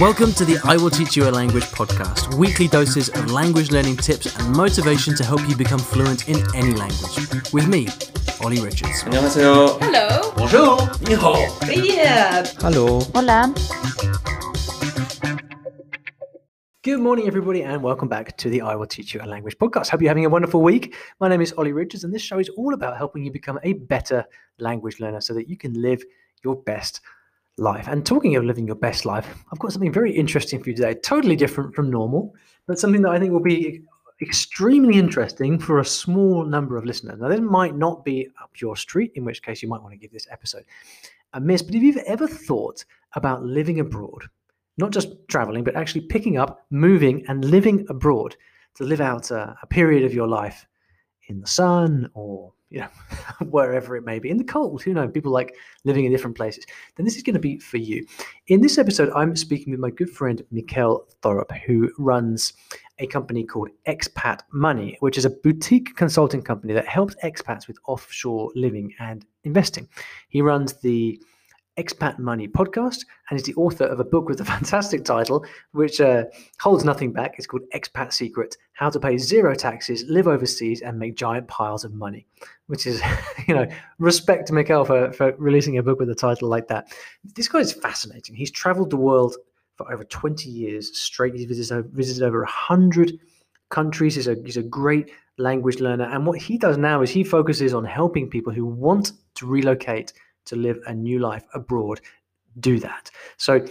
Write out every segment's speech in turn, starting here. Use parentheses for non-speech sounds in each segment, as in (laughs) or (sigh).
Welcome to the I Will Teach You a Language podcast, weekly doses of language learning tips and motivation to help you become fluent in any language. With me, Ollie Richards. 안녕하세요. Hello. Bonjour. Ni. Yeah. Hello. Hola. Good morning, everybody, and welcome back to the I Will Teach You a Language podcast. Hope you're having a wonderful week. My name is Ollie Richards, and this show is all about helping you become a better language learner so that you can live your best life. And talking of living your best life, I've got something very interesting for you today, totally different from normal, but something that I think will be extremely interesting for a small number of listeners. Now, this might not be up your street, in which case you might want to give this episode a miss. But if you've ever thought about living abroad, not just traveling, but actually picking up, moving, and living abroad to live out a, a period of your life in the sun or you know (laughs) wherever it may be in the cold who knows people like living in different places then this is going to be for you. In this episode i'm speaking with my good friend Mikkel Thorup who runs a company called expat money which is a boutique consulting company that helps expats with offshore living and investing. He runs the Expat Money podcast and is the author of a book with a (laughs) fantastic title, which uh, holds nothing back. It's called Expat Secrets How to Pay Zero Taxes, Live Overseas, and Make Giant Piles of Money, which is, (laughs) you know, respect to Mikkel for, for releasing a book with a title like that. This guy is fascinating. He's traveled the world for over 20 years straight. He's visited, visited over 100 countries. He's a, he's a great language learner. And what he does now is he focuses on helping people who want to relocate to live a new life abroad, do that. So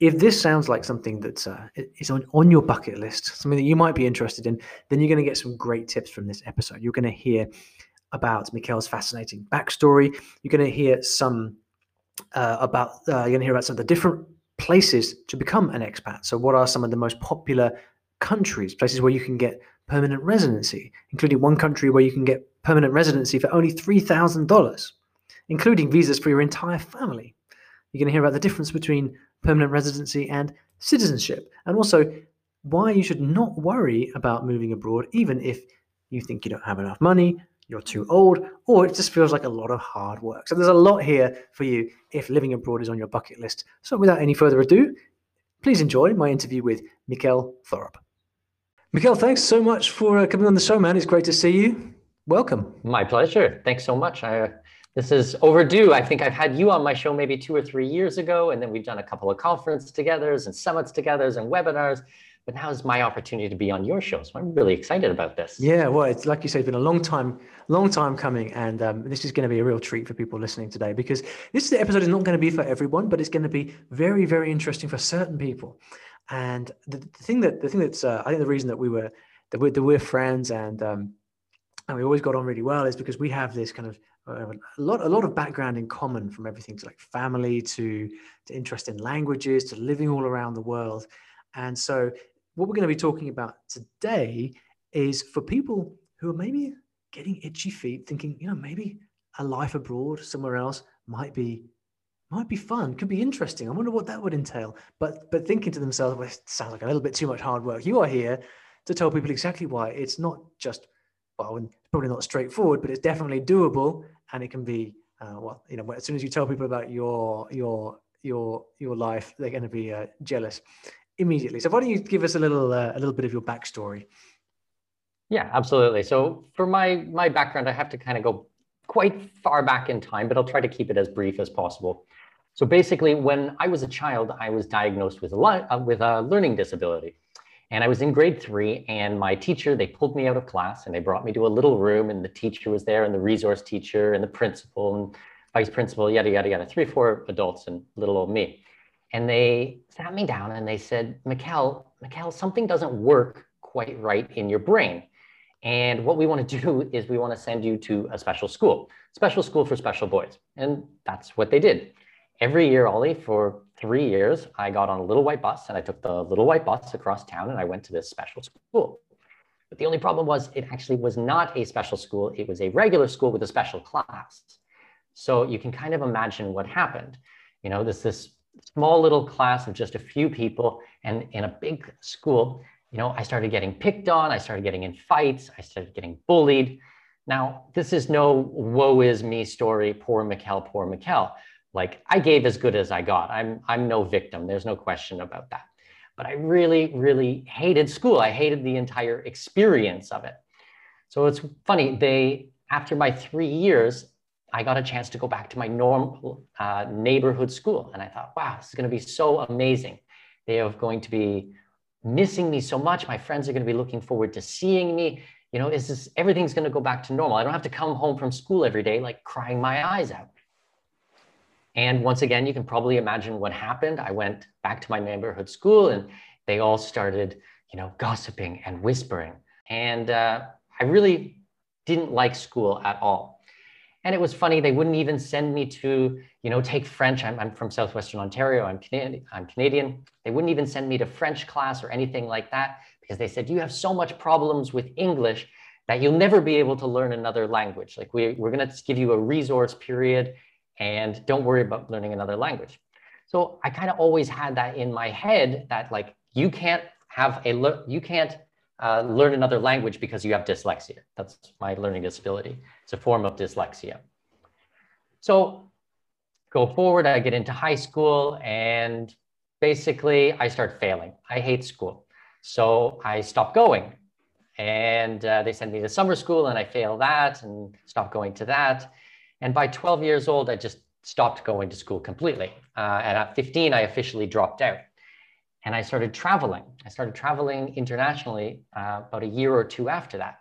if this sounds like something that's uh, is on, on your bucket list, something that you might be interested in, then you're going to get some great tips from this episode. You're going to hear about Mikkel's fascinating backstory. You're going to hear some uh, about uh, you're going to hear about some of the different places to become an expat. So, what are some of the most popular countries, places where you can get permanent residency, including one country where you can get permanent residency for only three thousand dollars including visas for your entire family. You're going to hear about the difference between permanent residency and citizenship, and also why you should not worry about moving abroad, even if you think you don't have enough money, you're too old, or it just feels like a lot of hard work. So there's a lot here for you if living abroad is on your bucket list. So without any further ado, please enjoy my interview with Mikkel Thorup. Mikkel, thanks so much for uh, coming on the show, man. It's great to see you. Welcome. My pleasure. Thanks so much. I uh, this is overdue. I think I've had you on my show maybe two or three years ago, and then we've done a couple of conference togethers and summits togethers and webinars. But now is my opportunity to be on your show, so I'm really excited about this. Yeah, well, it's like you said, it's been a long time, long time coming, and um, this is going to be a real treat for people listening today because this episode is not going to be for everyone, but it's going to be very, very interesting for certain people. And the, the thing that the thing that's uh, I think the reason that we were that we're, that we're friends and um, and we always got on really well is because we have this kind of a lot a lot of background in common from everything to like family to to interest in languages to living all around the world. And so what we're going to be talking about today is for people who are maybe getting itchy feet thinking you know maybe a life abroad somewhere else might be might be fun could be interesting. I wonder what that would entail. But but thinking to themselves well, it sounds like a little bit too much hard work. You are here to tell people exactly why. It's not just well it's probably not straightforward but it's definitely doable and it can be uh, well you know as soon as you tell people about your your your your life they're going to be uh, jealous immediately. So why don't you give us a little uh, a little bit of your backstory? Yeah absolutely. So for my my background i have to kind of go quite far back in time but i'll try to keep it as brief as possible. So basically when i was a child i was diagnosed with a uh, with a learning disability and I was in grade three, and my teacher, they pulled me out of class and they brought me to a little room, and the teacher was there, and the resource teacher, and the principal, and vice principal, yada, yada, yada, three, four adults, and little old me. And they sat me down and they said, Mikkel, Mikkel, something doesn't work quite right in your brain. And what we want to (laughs) do is we want to send you to a special school, special school for special boys. And that's what they did. Every year, Ollie, for three years, I got on a little white bus and I took the little white bus across town and I went to this special school. But the only problem was it actually was not a special school. It was a regular school with a special class. So you can kind of imagine what happened. You know, this this small little class of just a few people and in a big school, you know, I started getting picked on, I started getting in fights, I started getting bullied. Now, this is no woe is me story, poor Mikkel, poor Mikkel. Like I gave as good as I got. I'm I'm no victim. There's no question about that. But I really, really hated school. I hated the entire experience of it. So it's funny. They after my three years, I got a chance to go back to my normal uh, neighborhood school, and I thought, wow, this is going to be so amazing. They are going to be missing me so much. My friends are going to be looking forward to seeing me. You know, is this everything's going to go back to normal? I don't have to come home from school every day like crying my eyes out. And once again, you can probably imagine what happened. I went back to my neighborhood school, and they all started, you know, gossiping and whispering. And uh, I really didn't like school at all. And it was funny, they wouldn't even send me to, you know, take French. I'm, I'm from Southwestern Ontario, I'm Canadian, I'm Canadian. They wouldn't even send me to French class or anything like that because they said, you have so much problems with English that you'll never be able to learn another language. Like we, we're gonna give you a resource period and don't worry about learning another language. So I kind of always had that in my head that like, you can't have a, you can't uh, learn another language because you have dyslexia. That's my learning disability. It's a form of dyslexia. So go forward, I get into high school and basically I start failing. I hate school. So I stop going and uh, they send me to summer school and I fail that and stop going to that. And by 12 years old, I just stopped going to school completely. Uh, and at 15, I officially dropped out and I started traveling. I started traveling internationally uh, about a year or two after that.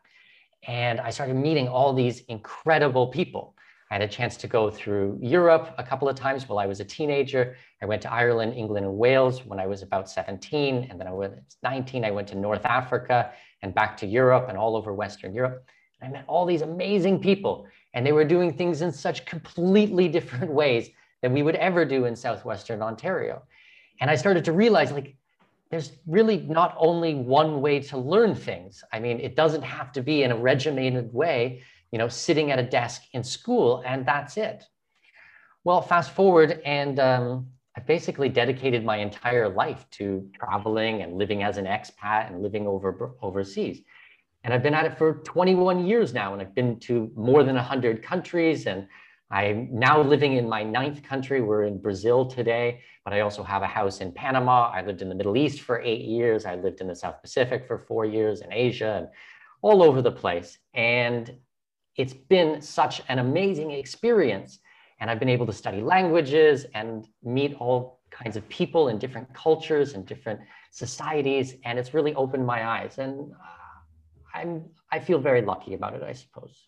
And I started meeting all these incredible people. I had a chance to go through Europe a couple of times while I was a teenager. I went to Ireland, England, and Wales when I was about 17. And then I was 19, I went to North Africa and back to Europe and all over Western Europe. I met all these amazing people, and they were doing things in such completely different ways than we would ever do in Southwestern Ontario. And I started to realize like, there's really not only one way to learn things. I mean, it doesn't have to be in a regimented way, you know, sitting at a desk in school and that's it. Well, fast forward and um, I basically dedicated my entire life to traveling and living as an expat and living over overseas. And I've been at it for 21 years now, and I've been to more than 100 countries and I'm now living in my ninth country. We're in Brazil today, but I also have a house in Panama. I lived in the Middle East for eight years. I lived in the South Pacific for four years, in Asia, and all over the place. And it's been such an amazing experience. And I've been able to study languages and meet all kinds of people in different cultures and different societies. And it's really opened my eyes. And I'm, I feel very lucky about it, I suppose.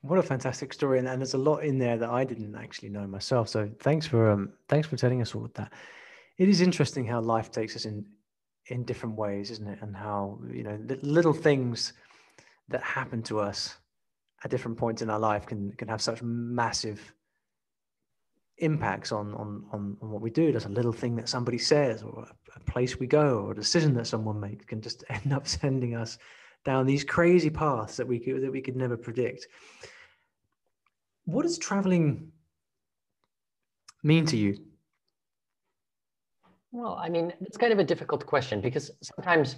What a fantastic story, and, and, there's a lot in there that I didn't actually know myself. So thanks for um, thanks for telling us all of that. It is interesting how life takes us in in different ways, isn't it? And how you know little things that happen to us at different points in our life can can have such massive impacts on on on, on what we do. There's a little thing that somebody says, or a, a place we go, or a decision that someone makes can just (laughs) end up sending us down these crazy paths that we could, that we could never predict. What does traveling mean to you? Well, I mean, it's kind of a difficult question because sometimes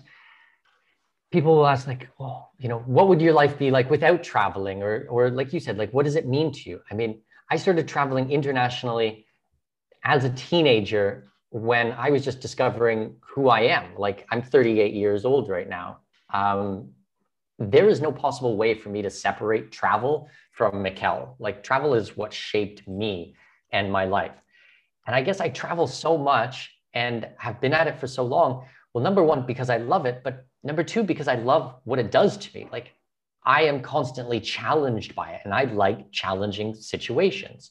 people will ask, like, well, you know, what would your life be like without traveling? Or, or like you said, like, what does it mean to you? I mean, I started traveling internationally as a teenager when I was just discovering who I am. Like, I'm 38 years old right now. Um, there is no possible way for me to separate travel from Mikkel. Like travel is what shaped me and my life. And I guess I travel so much and have been at it for so long. Well, number one, because I love it, but number two, because I love what it does to me. Like I am constantly challenged by it and I like challenging situations.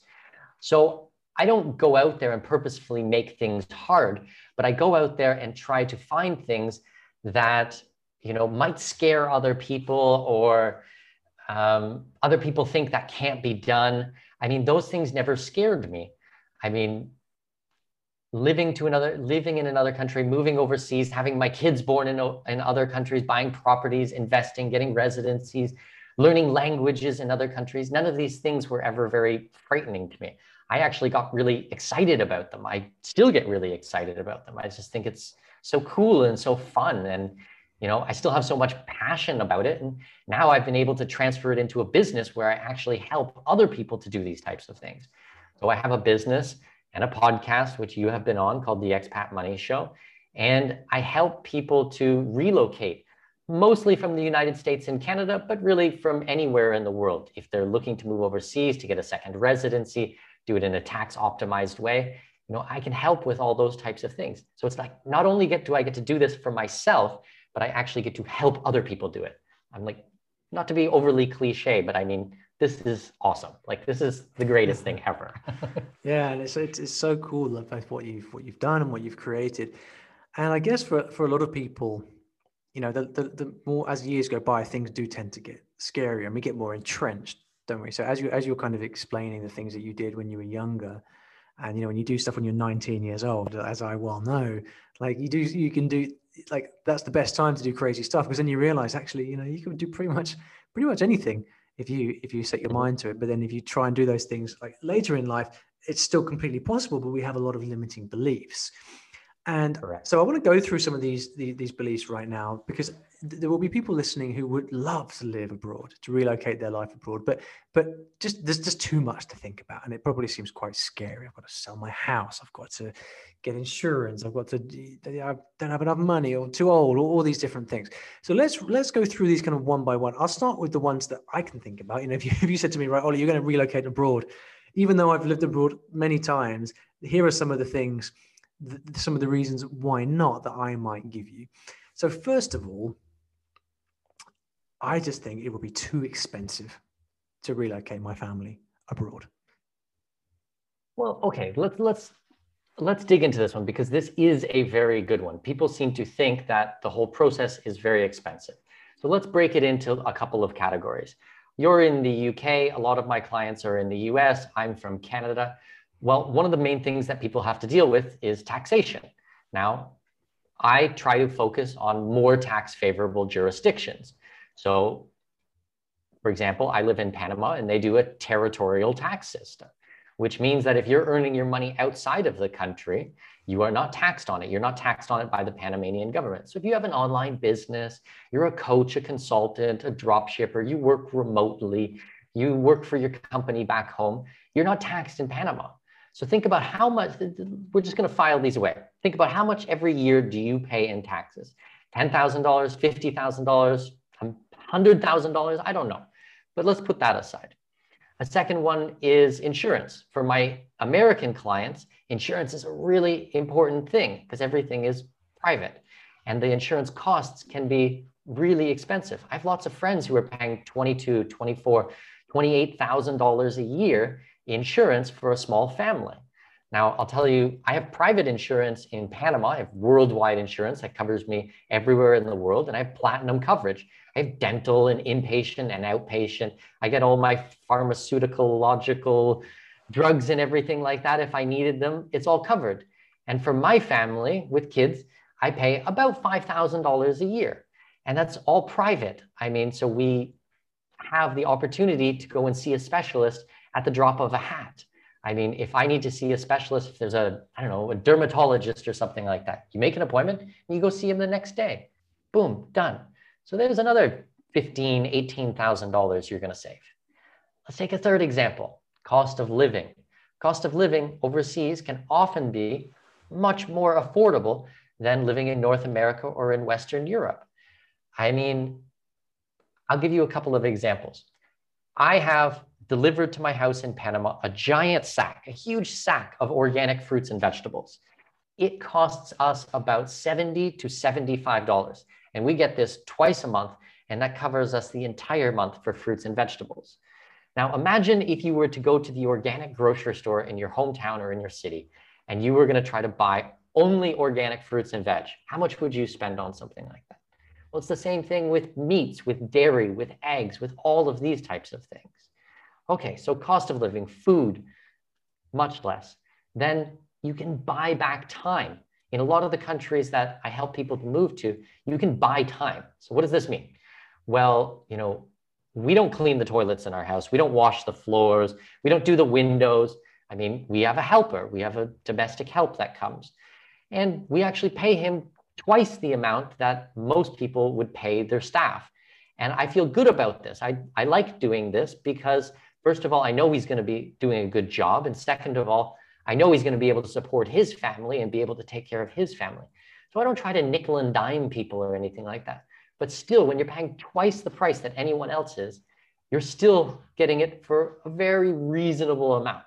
So I don't go out there and purposefully make things hard, but I go out there and try to find things that you know might scare other people or um, other people think that can't be done. I mean those things never scared me. I mean living to another living in another country moving overseas having my kids born in, in other countries buying properties investing getting residencies learning languages in other countries. None of these things were ever very frightening to me. I actually got really excited about them. I still get really excited about them. I just think it's so cool and so fun and you know i still have so much passion about it and now i've been able to transfer it into a business where i actually help other people to do these types of things So I have a business and a podcast, which you have been on called The Expat Money Show. And I help people to relocate, mostly from the United States and Canada, but really from anywhere in the world. If they're looking to move overseas to get a second residency, do it in a tax optimized way, you know, I can help with all those types of things. So it's like not only get do I get to do this for myself, but I actually get to help other people do it. I'm like, not to be overly cliche, but I mean, this is awesome. Like this is the greatest thing (laughs) ever. (laughs) yeah, and it's, it's, it's so cool like what you've what you've done and what you've created. And I guess for for a lot of people, you know, the, the, the more as years go by, things do tend to get scarier and we get more entrenched, don't we? So as you as you're kind of explaining the things that you did when you were younger, and you know when you do stuff when you're 19 years old as i well know like you do you can do like that's the best time to do crazy stuff because then you realize actually you know you can do pretty much pretty much anything if you if you set your mm-hmm. mind to it. But then if you try and do those things like later in life it's still completely possible but we have a lot of limiting beliefs. And Correct. so I want to go through some of these, these, these beliefs right now because there will be people listening who would love to live abroad, to relocate their life abroad, but but just there's just too much to think about, and it probably seems quite scary. I've got to sell my house, I've got to get insurance, I've got to I don't have enough money, or too old, or all these different things. So let's let's go through these kind of one by one. I'll start with the ones that I can think about. You know, if you (laughs) if you said to me, right, Ollie, you're going to relocate abroad, even though I've lived abroad many times, here are some of the things some of the reasons why not that I might give you. So, first of all, I just think it would be too expensive to relocate my family abroad. Well, okay, let's let's let's dig into this one because this is a very good one. People seem to think that the whole process is very expensive. So let's break it into a couple of categories. You're in the UK, a lot of my clients are in the US, I'm from Canada. Well, one of the main things that people have to deal with is taxation. Now, I try to focus on more tax favorable jurisdictions. So, for example, I live in Panama and they do a territorial tax system, which means that if you're earning your money outside of the country, you are not taxed on it. You're not taxed on it by the Panamanian government. So if you have an online business, you're a coach, a consultant, a drop shipper, you work remotely, you work for your company back home, you're not taxed in Panama. So think about how much, we're just going to file these away. Think about how much every year do you pay in taxes? $10,000, $50,000, $100,000? I don't know. But let's put that aside. A second one is insurance. For my American clients, insurance is a really important thing because everything is private and the insurance costs can be really expensive. I have lots of friends who are paying 22, 24, $28,000 a year insurance for a small family. Now, I'll tell you, I have private insurance in Panama. I have worldwide insurance that covers me everywhere in the world, and I have platinum coverage. I have dental and inpatient and outpatient. I get all my pharmaceutical, logical drugs and everything like that. If I needed them, it's all covered. And for my family with kids, I pay about $5,000 a year. And that's all private. I mean, so we have the opportunity to go and see a specialist at the drop of a hat. I mean, if I need to see a specialist, if there's a, I don't know, a dermatologist or something like that, you make an appointment and you go see him the next day. Boom, done. So there's another fifteen, eighteen thousand dollars you're going to save. Let's take a third example: cost of living. Cost of living overseas can often be much more affordable than living in North America or in Western Europe. I mean, I'll give you a couple of examples. I have delivered to my house in Panama a giant sack, a huge sack of organic fruits and vegetables. It costs us about 70 to $75. And we get this twice a month, and that covers us the entire month for fruits and vegetables. Now, imagine if you were to go to the organic grocery store in your hometown or in your city, and you were going to try to buy only organic fruits and veg. How much would you spend on something like that? Well, it's the same thing with meats, with dairy, with eggs, with all of these types of things. Okay, so cost of living, food, much less. Then you can buy back time. In a lot of the countries that I help people to move to, you can buy time. So what does this mean? Well, you know, we don't clean the toilets in our house. We don't wash the floors. We don't do the windows. I mean, we have a helper. We have a domestic help that comes. And we actually pay him twice the amount that most people would pay their staff. And I feel good about this. I, I like doing this because First of all, I know he's going to be doing a good job. And second of all, I know he's going to be able to support his family and be able to take care of his family. So I don't try to nickel and dime people or anything like that. But still, when you're paying twice the price that anyone else is, you're still getting it for a very reasonable amount.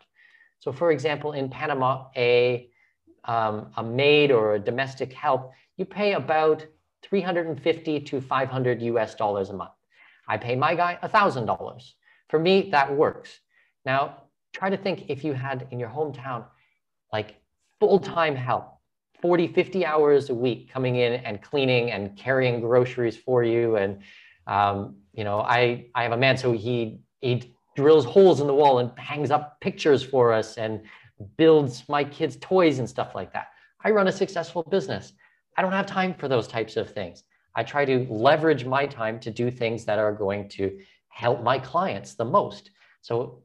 So, for example, in Panama, a, um, a maid or a domestic help, you pay about 350 to 500 US dollars a month. I pay my guy $1,000. For me, that works. Now, try to think if you had in your hometown like full-time help 40 50 hours a week coming in and cleaning and carrying groceries for you. And um, you know i i have a man so he he drills holes in the wall and hangs up pictures for us and builds my kids toys and stuff like that. I run a successful business. I don't have time for those types of things. I try to leverage my time to do things that are going to help my clients the most so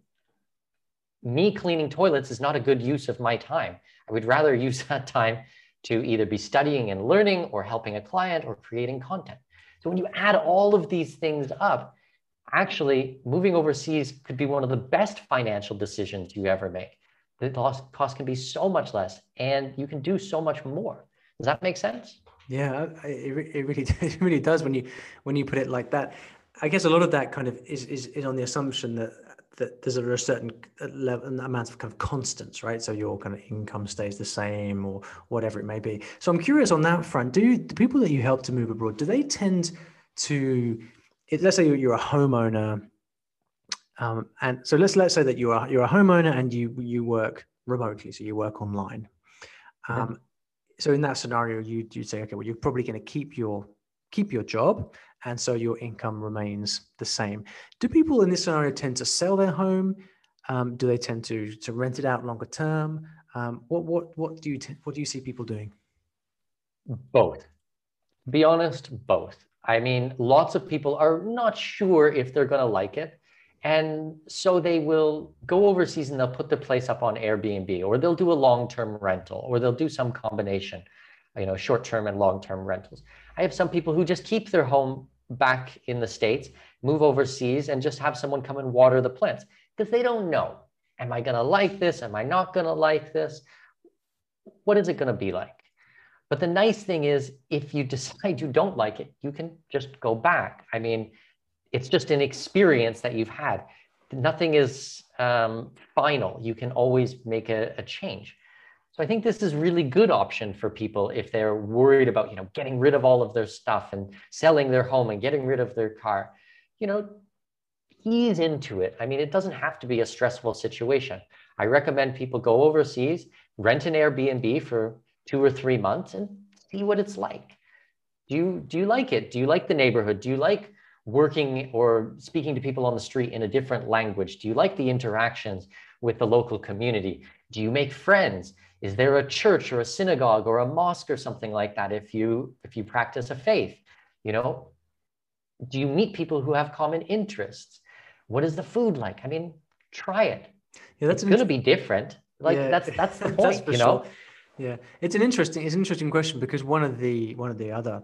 me cleaning toilets is not a good use of my time. I would rather (laughs) use that time to either be studying and learning or helping a client or creating content. So when you add all of these things up, actually moving overseas could be one of the best financial decisions you ever make. The cost can be so much less and you can do so much more. Does that make sense? Yeah, it, it really (laughs) it really does when you when you put it like that. I guess a lot of that kind of is is, is on the assumption that that there's a certain level amount of kind of constants, right? So your kind of income stays the same or whatever it may be. So I'm curious on that front. Do you, the people that you help to move abroad, do they tend to, let's say you're a homeowner, um, and so let's let's say that you are you're a homeowner and you you work remotely, so you work online. Um, yeah. So in that scenario, you you say, okay, well, you're probably going to keep your keep your job and so your income remains the same. Do people in this scenario tend to sell their home? Um, do they tend to to rent it out longer term? Um, what what what do you t- what do you see people doing? Both. Be honest, both. I mean, lots of people are not sure if they're going to like it. And so they will go overseas and they'll put their place up on Airbnb or they'll do a long term rental or they'll do some combination, you know, short term and long term rentals. I have some people who just keep their home back in the States, move overseas, and just have someone come and water the plants because they don't know. Am I going to like this? Am I not going to like this? What is it going to be like? But the nice thing is, if you (laughs) decide you don't like it, you can just go back. I mean, it's just an experience that you've had. Nothing is um, final. You can always make a, a change. So I think this is really good option for people if they're worried about, you know, getting rid of all of their stuff and selling their home and getting rid of their car. You know, ease into it. I mean, it doesn't have to be a stressful situation. I recommend people go overseas, rent an Airbnb for two or three months and see what it's like. Do you do you like it? Do you like the neighborhood? Do you like working or speaking to people on the street in a different language? Do you like the interactions with the local community? Do you make friends? Is there a church or a synagogue or a mosque or something like that if you if you practice a faith? You know, do you meet people who have common interests? What is the food like? I mean, try it. Yeah, that's going to be different. Like yeah, that's that's the (laughs) point, that's you know. Sure. Yeah, it's an interesting it's an interesting question because one of the one of the other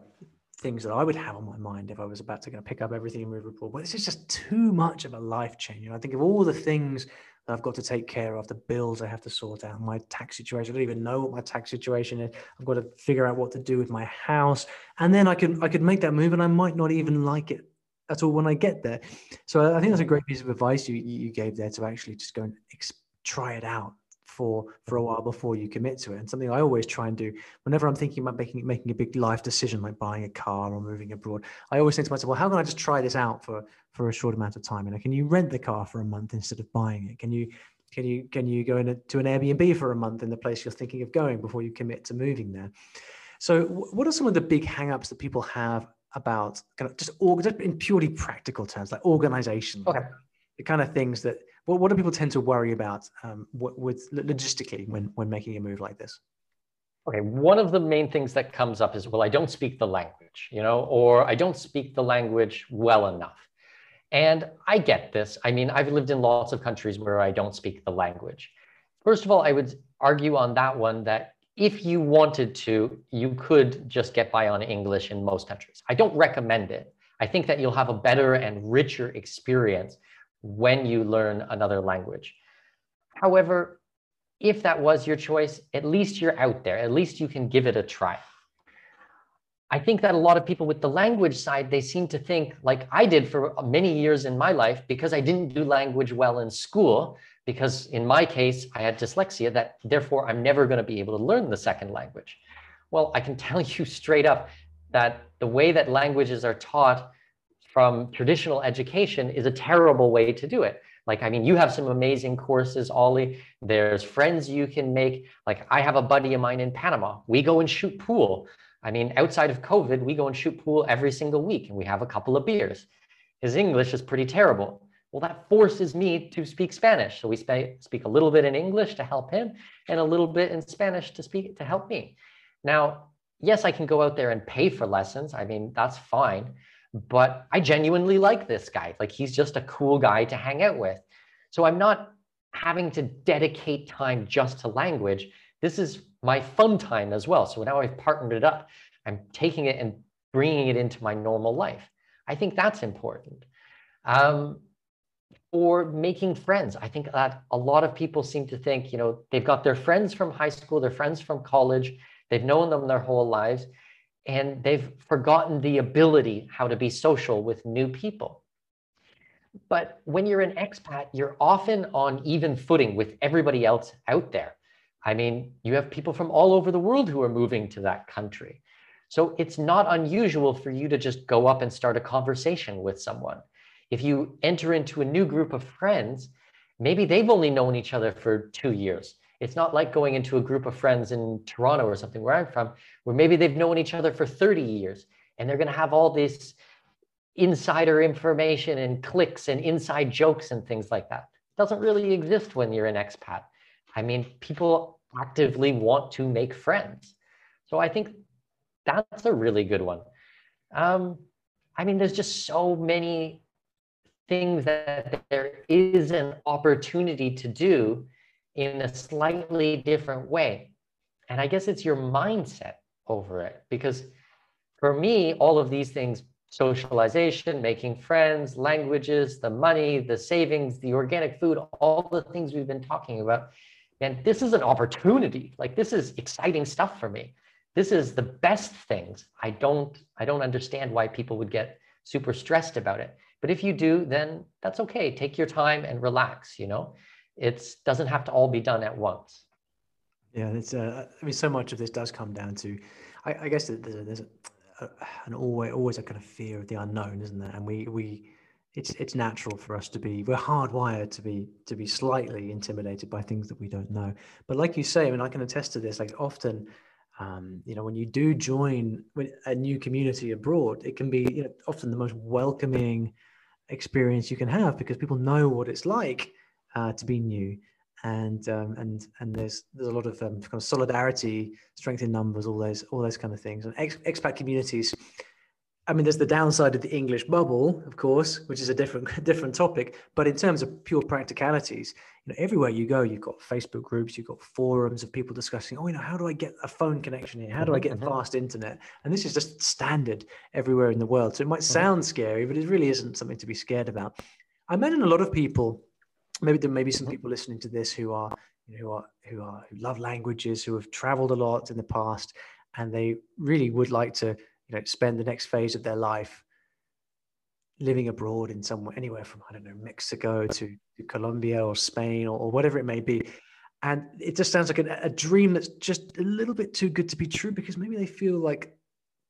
things that I would have on my mind if I was about to kind of pick up everything and move abroad. But this is just too much of a life change. You know, I think of all the things I've got to take care of, the bills I have to sort out, my tax situation. I don't even know what my tax situation is. I've got to figure out what to do with my house. And then I could I could make that move and I might not even like it at all when I get there. So I think that's a great piece of advice you you gave there to actually just go and ex- try it out for for a while before you commit to it. And something I always try and do whenever I'm thinking about making making a big life decision like buying a car or moving abroad, I always think to myself, well, how can I just try this out for for a short amount of time? You know, can you rent the car for a month instead of buying it? Can you can you can you go into an Airbnb for a month in the place you're thinking of going before you commit to moving there? So, what are some of the big hangups that people have about kind of just, just in purely practical terms, like organization? Okay. The kind of things that what, what do people tend to worry about um, with logistically when when making a move like this? Okay, one of the main things that comes up is, well, I don't speak the language, you know, or I don't speak the language well enough. And I get this. I mean, I've lived in lots of countries where I don't speak the language. First of all, I would argue on that one that if you wanted to, you could just get by on English in most countries. I don't recommend it. I think that you'll have a better and richer experience when you learn another language. However, if that was your choice, at least you're out there. At least you can give it a try. I think that a lot of people with the language side, they seem to think like I did for many years in my life because I didn't do language well in school. Because in my case, I had dyslexia, that therefore I'm never going to be able to learn the second language. Well, I can (laughs) tell you straight up that the way that languages are taught from traditional education is a terrible way to do it. Like, I mean, you have some amazing courses, Ollie. There's friends you can make. Like, I have a buddy of mine in Panama. We go and shoot pool. I mean, outside of COVID, we go and shoot pool every single week and we have a couple of beers. His English is pretty terrible. Well, that forces me to speak Spanish. So we speak a little bit in English to help him and a little bit in Spanish to speak to help me. Now, yes, I can go out there and pay for lessons. I mean, that's fine. But I genuinely like this guy. Like he's just a cool guy to hang out with. So I'm not having to dedicate time just to language. This is my fun time as well. So now I've partnered it up. I'm taking it and bringing it into my normal life. I think that's important. Um, or making friends. I think that a lot of people seem to think, you know, they've got their friends from high school, their friends from college, they've known them their whole lives, and they've forgotten the ability how to be social with new people. But when you're an expat, you're often on even footing with everybody else out there. I mean, you have people from all over the world who are moving to that country. So it's not unusual for you to just go up and start a conversation with someone. If you enter into a new group of friends, maybe they've only known each other for two years. It's not like going into a group of friends in Toronto or something where I'm from, where maybe they've known each other for 30 years and they're going to have all this insider information and cliques and inside jokes and things like that. It doesn't really exist when you're an expat. I mean, people actively want to make friends. So I think that's a really good one. Um, I mean, there's just so many things that there is an opportunity to do in a slightly different way. And I guess it's your mindset over it. Because for me, all of these things socialization, making friends, languages, the money, the savings, the organic food, all the things we've been talking about and this is an opportunity. Like this is exciting stuff for me. This is the best things. I don't I don't understand why people would get super stressed about it. But if you do, then that's okay. Take your time and relax, you know. It doesn't have to all be done at once. Yeah, it's uh, I mean so much of this does come down to I, I guess there's, a, there's a, an always always a kind of fear of the unknown, isn't there? And we we it's it's natural for us to be we're hardwired to be to be slightly intimidated by things that we don't know. But like you say i mean i can attest to this like often um, you know when you do join a new community abroad it can be you know often the most welcoming experience you can have because people know what it's like uh, to be new. And um, and and there's there's a lot of um, kind of solidarity strength in numbers all those all those kind of things. And ex- expat communities I mean, there's the downside of the English bubble, of course, which is a different (laughs) different topic. But in terms of pure practicalities, you know, everywhere you go, you've got Facebook groups, you've got forums of people discussing, oh, you know, how do I get a phone connection here? How do I get mm-hmm. fast internet? And this is just standard everywhere in the world. So it might mm-hmm. sound scary, but it really isn't something to be scared about. I imagine a lot of people, maybe there may be some mm-hmm. people listening to this who are, you know, who are who are who love languages, who have traveled a lot in the past, and they really would like to you know spend the next phase of their life living abroad in somewhere anywhere from i don't know mexico to, colombia or spain or, or, whatever it may be. And it just sounds like a, a, dream that's just a little bit too good to be true because maybe they feel like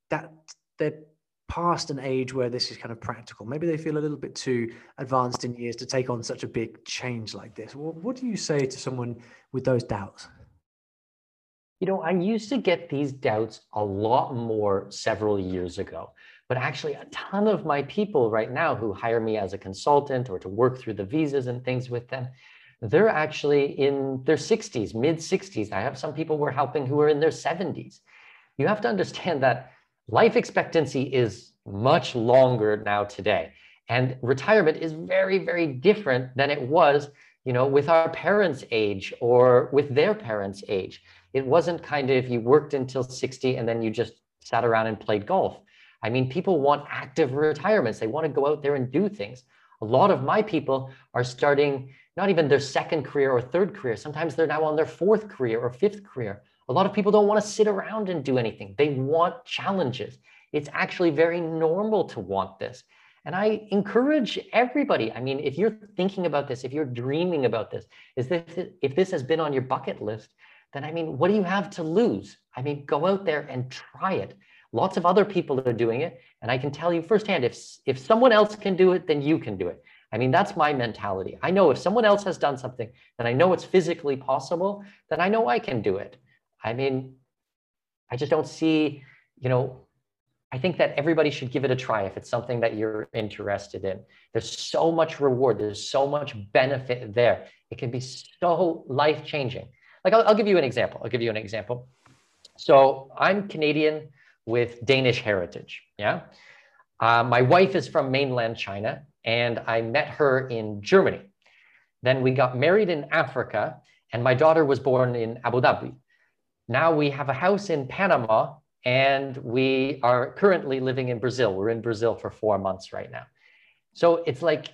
that they're past an age where this is kind of practical. Maybe they feel a little bit too advanced in years to take on such a big change like this. What do you say to someone with those doubts you know, I used to get these doubts a lot more several years ago, but actually, a ton of my people right now who hire me as a consultant or to work through the visas and things with them, they're actually in their 60s, mid 60s. I have some people we're helping who are in their 70s. You have to understand that life expectancy is much longer now today. And retirement is very, very different than it was, you know, with our parents' age or with their parents' age. It wasn't kind of you worked until 60 and then you just sat around and played golf. I mean, people want active retirements. They want to go out there and do things. A lot of my people are starting not even their second career or third career. Sometimes they're now on their fourth career or fifth career. A lot of people don't want to sit around and do anything. They want challenges. It's actually very normal to want this. And I encourage everybody. I mean, if you're thinking about this, if you're dreaming about this, is this if this has been on your bucket list, then I mean, what do you have to lose? I mean, go out there and try it. Lots of other people are doing it. And I can tell you firsthand, if, if someone else can do it, then you can do it. I mean, that's my mentality. I know if someone else has done something that I know it's physically possible, then I know I can do it. I mean, I just don't see, you know, I think that everybody should give it a try if it's something that you're interested in. There's so much reward, there's so much benefit there. It can be so life changing. Like, I'll, I'll give you an example. I'll give you an example. So, I'm Canadian with Danish heritage. Yeah. Uh, my wife is from mainland China, and I met her in Germany. Then we got married in Africa, and my daughter was born in Abu Dhabi. Now we have a house in Panama, and we are currently living in Brazil. We're in Brazil for four months right now. So it's like,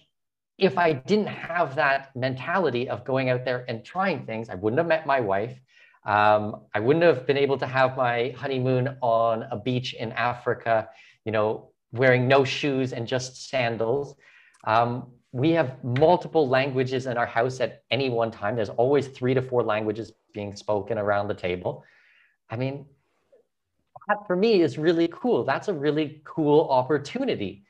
if I didn't have that mentality of going out there and trying things, I wouldn't have met my wife. Um, I wouldn't have been able to have my honeymoon on a beach in Africa, you know, wearing no shoes and just sandals. Um, we have multiple languages in our house at any one time. There's always three to four languages being spoken around the table. I mean, that for me is really cool. That's a really cool opportunity.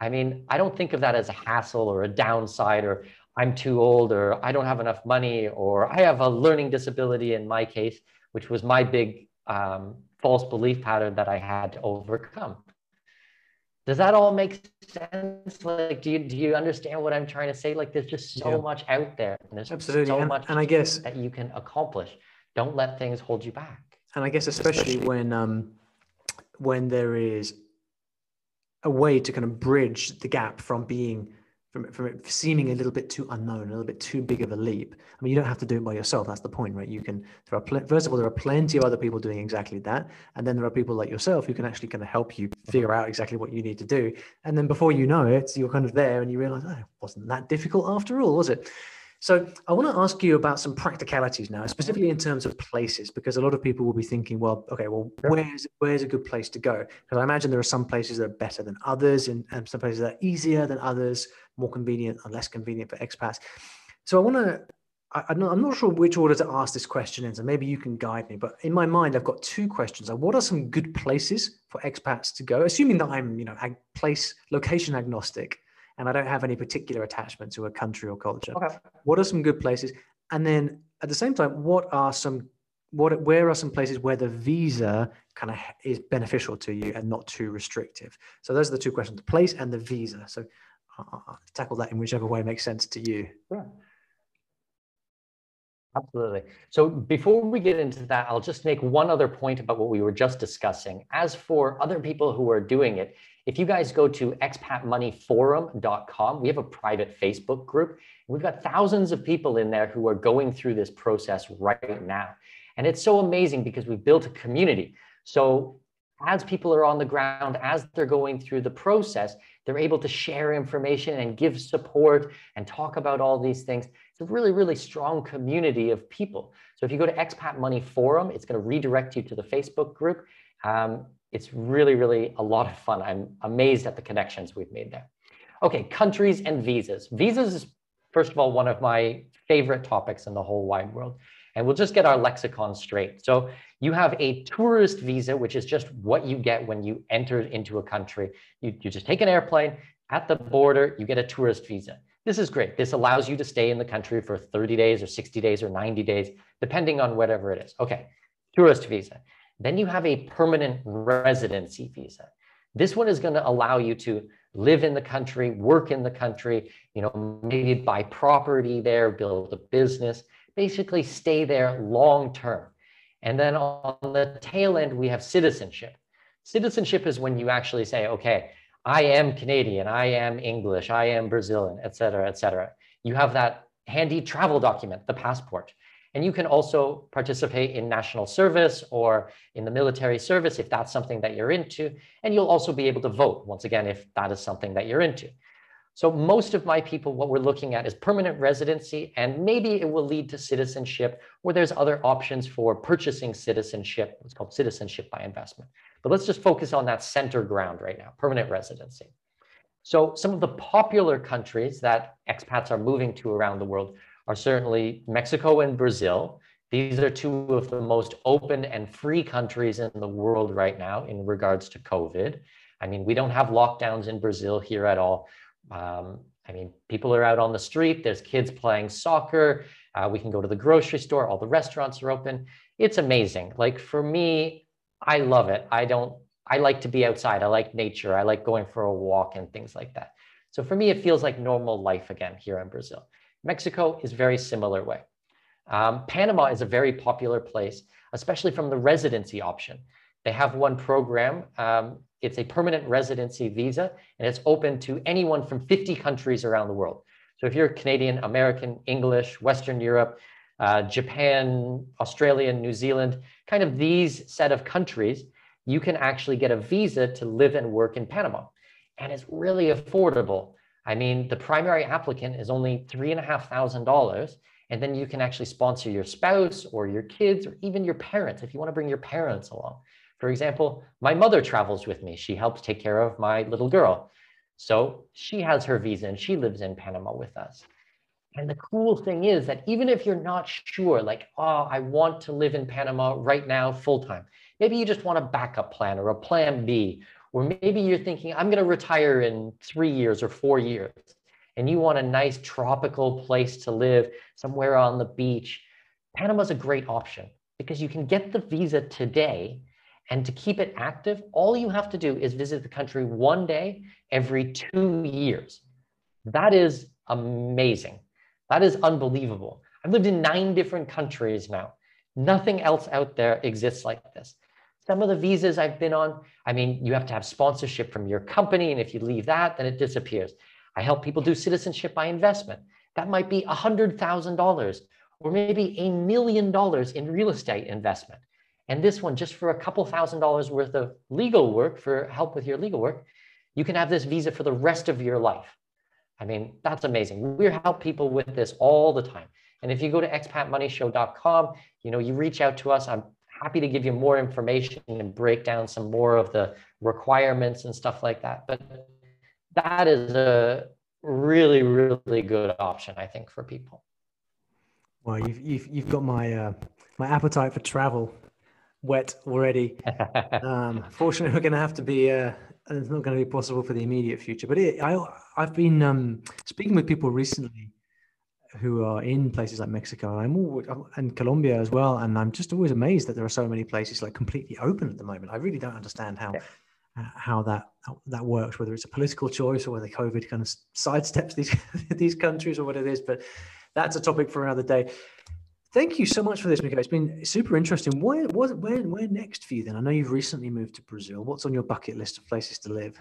I mean, I don't think of that as a hassle or a downside or I'm too old or I don't have enough money or I have a learning disability in my case, which was my big um, false belief pattern that I had to overcome. Does that all make sense? Like, do you do you understand what I'm trying to say? Like, there's just so yeah. much out there, and there's absolutely so and, much and I guess that you can accomplish. Don't let things hold you back. And I guess especially, especially. when um, when there is a way to kind of bridge the gap from being from, from it seeming a little bit too unknown, a little bit too big of a leap. I mean, you don't have to do it by yourself. That's the point, right? You can. There are pl- first of all, there are plenty of other people doing exactly that, and then there are people like yourself who can actually kind of help you figure out exactly what you need to do. And then before you know it, you're kind of there, and you realize, oh, it wasn't that difficult after all, was it? So I want to ask you about some practicalities now, specifically in terms of places, because a lot of people will be thinking, well, okay, well, where's where's a good place to go? Because I imagine there are some places that are better than others, and, and some places that are easier than others, more convenient or less convenient for expats. So I want to. I, am not, I'm not sure which order to ask this question in, so maybe you can guide me. But in my mind, I've got two questions. Like, what are some good places for expats to go? Assuming that I'm, you know, place location agnostic and I don't have any particular attachment to a country or culture. Okay. What are some good places? And then at the same time, what are some what where are some places where the visa kind of is beneficial to you and not too restrictive? So those are the two questions: the place and the visa. So I'll tackle that in whichever way makes sense to you. Sure. Absolutely. So before we get into that, I'll just make one other point about what we were just discussing. As for other people who are doing it, if you guys go to expatmoneyforum.com, we have a private Facebook group. We've got thousands of people in there who are going through this process right now. And it's so amazing because we've built a community. So as people are on the ground, as they're going through the process, they're able to share information and give support and talk about all these things. It's a really, really strong community of people. So if you go to Expat Money Forum, it's going to redirect you to the Facebook group. Um, it's really, really a lot of fun. I'm amazed at the connections we've made there. Okay, countries and visas. Visas is, first of all, one of my favorite topics in the whole wide world. And we'll just get our lexicon straight. So you have a tourist visa, which is just what you get when you enter into a country. You, you just take an airplane at the border, you get a tourist visa. This is great. This allows you to stay in the country for 30 days or 60 days or 90 days, depending on whatever it is. Okay, tourist visa. Then you have a permanent residency visa. This one is going to allow you to live in the country, work in the country, you know, maybe buy property there, build a business, basically stay there long term. And then on the tail end, we have citizenship. Citizenship is when you actually say, okay, I am Canadian, I am English, I am Brazilian, et cetera, et cetera. You have that handy travel document, the passport. And you can also participate in national service or in the military service if that's something that you're into. And you'll also be able to vote, once again, if that is something that you're into. So most of my people, what we're looking at is permanent residency, and maybe it will lead to citizenship, or there's other options for purchasing citizenship. It's called citizenship by investment. But let's just focus on that center ground right now, permanent residency. So some of the popular countries that expats are moving to around the world are certainly Mexico and Brazil. These are two of the most open and free countries in the world right now in regards to COVID. I mean, we don't have lockdowns in Brazil here at all. Um, I mean, people are out on the street, there's kids playing soccer, uh, we can go to the grocery store, all the restaurants are open. It's amazing. Like for me, I love it. I don't, I like to be outside. I like nature. I like going for a walk and things like that. So for me, it feels like normal life again here in Brazil. Mexico is very similar way. Um, Panama is a very popular place, especially from the residency option. They have one program. Um, it's a permanent residency visa, and it's open to anyone from 50 countries around the world. So if you're Canadian, American, English, Western Europe, uh, Japan, Australia, New Zealand, kind of these set of countries, you can actually get a visa to live and work in Panama. And it's really affordable. I mean, the primary applicant is only $3,500. And then you can actually sponsor your spouse or your kids or even your parents if you want to bring your parents along. For example, my mother travels with me. She helps take care of my little girl. So she has her visa and she lives in Panama with us. And the cool thing is that even if you're not sure, like, oh, I want to live in Panama right now full time, maybe you just want a backup plan or a plan B, or maybe you're thinking, I'm going to retire in three years or four years, and you want a nice tropical place to live somewhere on the beach. Panama's a great option because you can get the visa today and to keep it active, all you have to do is visit the country one day every two years. That is amazing. That is unbelievable. I've lived in nine different countries now. Nothing else out there exists like this. Some of the visas I've been on, I mean, you have to have sponsorship from your company. And if you leave that, then it disappears. I help people do citizenship by investment. That might be $100,000 or maybe a million dollars in real estate investment. And this one, just for a couple thousand dollars worth of legal work for help with your legal work, you can have this visa for the rest of your life. I mean, that's amazing. We help people with this all the time. And if you go to expatmoneyshow.com, you know, you reach out to us. I'm happy to give you more information and break down some more of the requirements and stuff like that. But that is a really, really good option, I think, for people. Well, you've you've, you've got my uh, my appetite for travel wet already. (laughs) um, fortunately, we're going to have to be. Uh, it's not going to be possible for the immediate future. But it, I, I've been um, speaking with people recently who are in places like Mexico. and I'm all, and Colombia as well, and I'm just always amazed that there are so many places like completely open at the moment. I really don't understand how. Yeah. Uh, how that how that works, whether it's a political choice or whether COVID kind of sidesteps (laughs) these these countries or what it is, but that's a topic for another day. Thank you so much for this, Miko. It's been super interesting. Where, where, where, where next for you then? I know you've recently moved to Brazil. What's on your bucket list of places to live?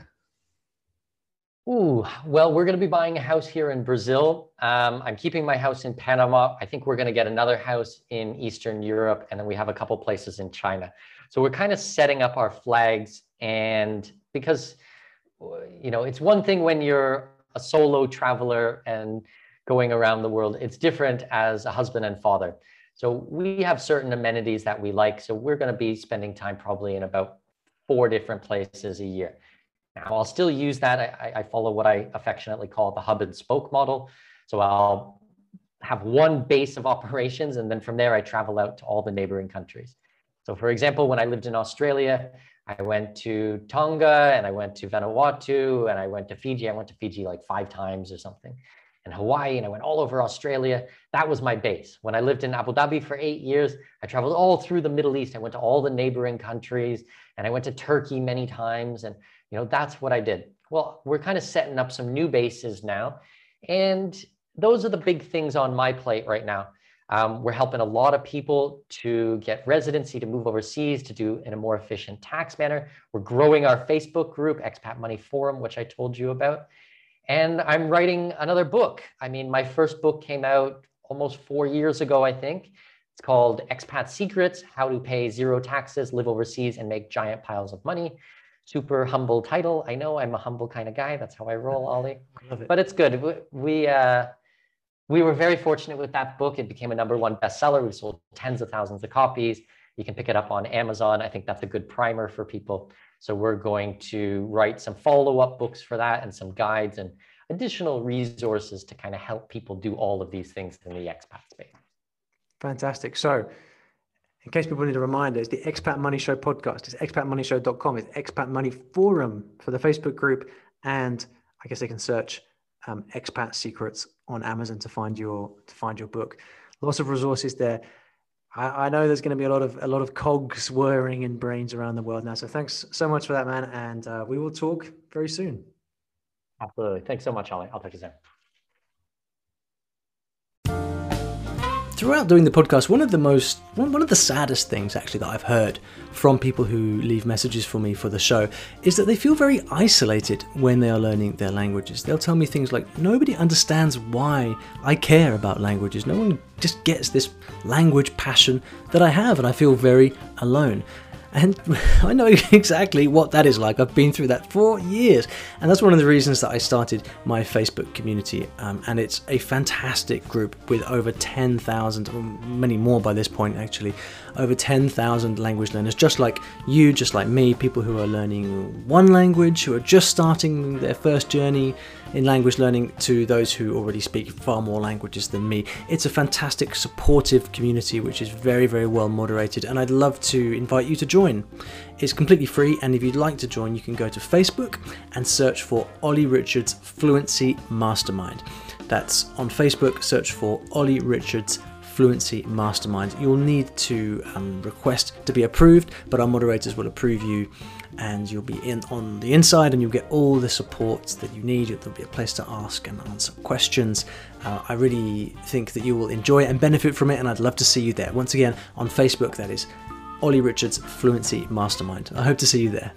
Ooh, well, we're going to be buying a house here in Brazil. Um, I'm keeping my house in Panama. I think we're going to get another house in Eastern Europe, and then we have a couple places in China. So we're kind of setting up our flags, and because you know, it's one thing when you're a solo traveler and going around the world. It's different as a husband and father. So we have certain amenities that we like. So we're going to be spending time probably in about four different places a year. Now, I'll still use that. I, I follow what I affectionately call the hub and spoke model. So I'll have one base of (laughs) operations, and then from there, I travel out to all the neighboring countries. So, for example, when I lived in Australia, I went to Tonga and I went to Vanuatu and I went to Fiji. I went to Fiji like five times or something and Hawaii, and I went all over Australia. That was my base. When I lived in Abu Dhabi for eight years, I traveled all through the Middle East. I went to all the neighboring countries, and I went to Turkey many times. And you know, that's what I did. Well, we're kind of setting up some new bases now, and those are the big things on my plate right now. Um, we're helping a lot of people to get residency, to move overseas, to do in a more efficient tax manner. We're growing our Facebook group, Expat Money Forum, which I told you about. And I'm writing another book. I mean, my first book came out almost four years ago, I think. It's called Expat Secrets How to Pay Zero Taxes, Live Overseas, and Make Giant Piles of Money. Super humble title. I know I'm a humble kind of guy. That's how I roll, Olly. (laughs) It. But it's good. We we, uh, we were very fortunate with that book. It became a number one bestseller. We've sold tens of thousands of copies. You can pick it up on Amazon. I think that's a good primer for people. So we're going to write some follow-up books for that and some guides and additional resources to kind of help people do all of these things in the expat space. Fantastic. So in case people need a reminder, it's the Expat Money Show podcast. It's expatmoneyshow.com. It's Expat Money Forum for the Facebook group. And I guess they can search um, Expat Secrets on Amazon to find your to find your book. Lots of resources there. I, I know there's going to be a lot of a lot of cogs whirring in brains around the world now. So thanks so much for that, man. And uh, we will talk very soon. Absolutely. Thanks so much, Olly. I'll talk to you soon. Throughout doing the podcast, one of the most, one of the saddest things actually that I've heard from people who leave messages for me for the show is that they feel very isolated when they are learning their languages. They'll tell me things like, nobody understands why I care about languages. No one just gets this language passion that I have, and I feel very alone. And (laughs) I know (laughs) exactly what that is like. I've been through that for years. And that's one of the reasons that I started my Facebook community. Um, and it's a fantastic group with over 10,000, many more by this point actually, over 10,000 language learners, just like you, just like me, people who are learning one language, who are just starting their first journey in language learning to those who already speak far more languages than me. It's a fantastic, supportive community which is very, very well moderated, and I'd love to invite you to join. It's completely free, and if you'd like to join, you can go to Facebook and search for Olly Richards Fluency Mastermind. That's on Facebook, search for Olly Richards Fluency Mastermind. You'll need to um, request to be approved, but our moderators will approve you and you'll be in on the inside and you'll get all the support that you need. There'll be a place to ask and answer questions. Uh, I really think that you will enjoy and benefit from it, and I'd love to see you there. Once again, on Facebook, that is Olly Richards Fluency Mastermind. I hope to see you there.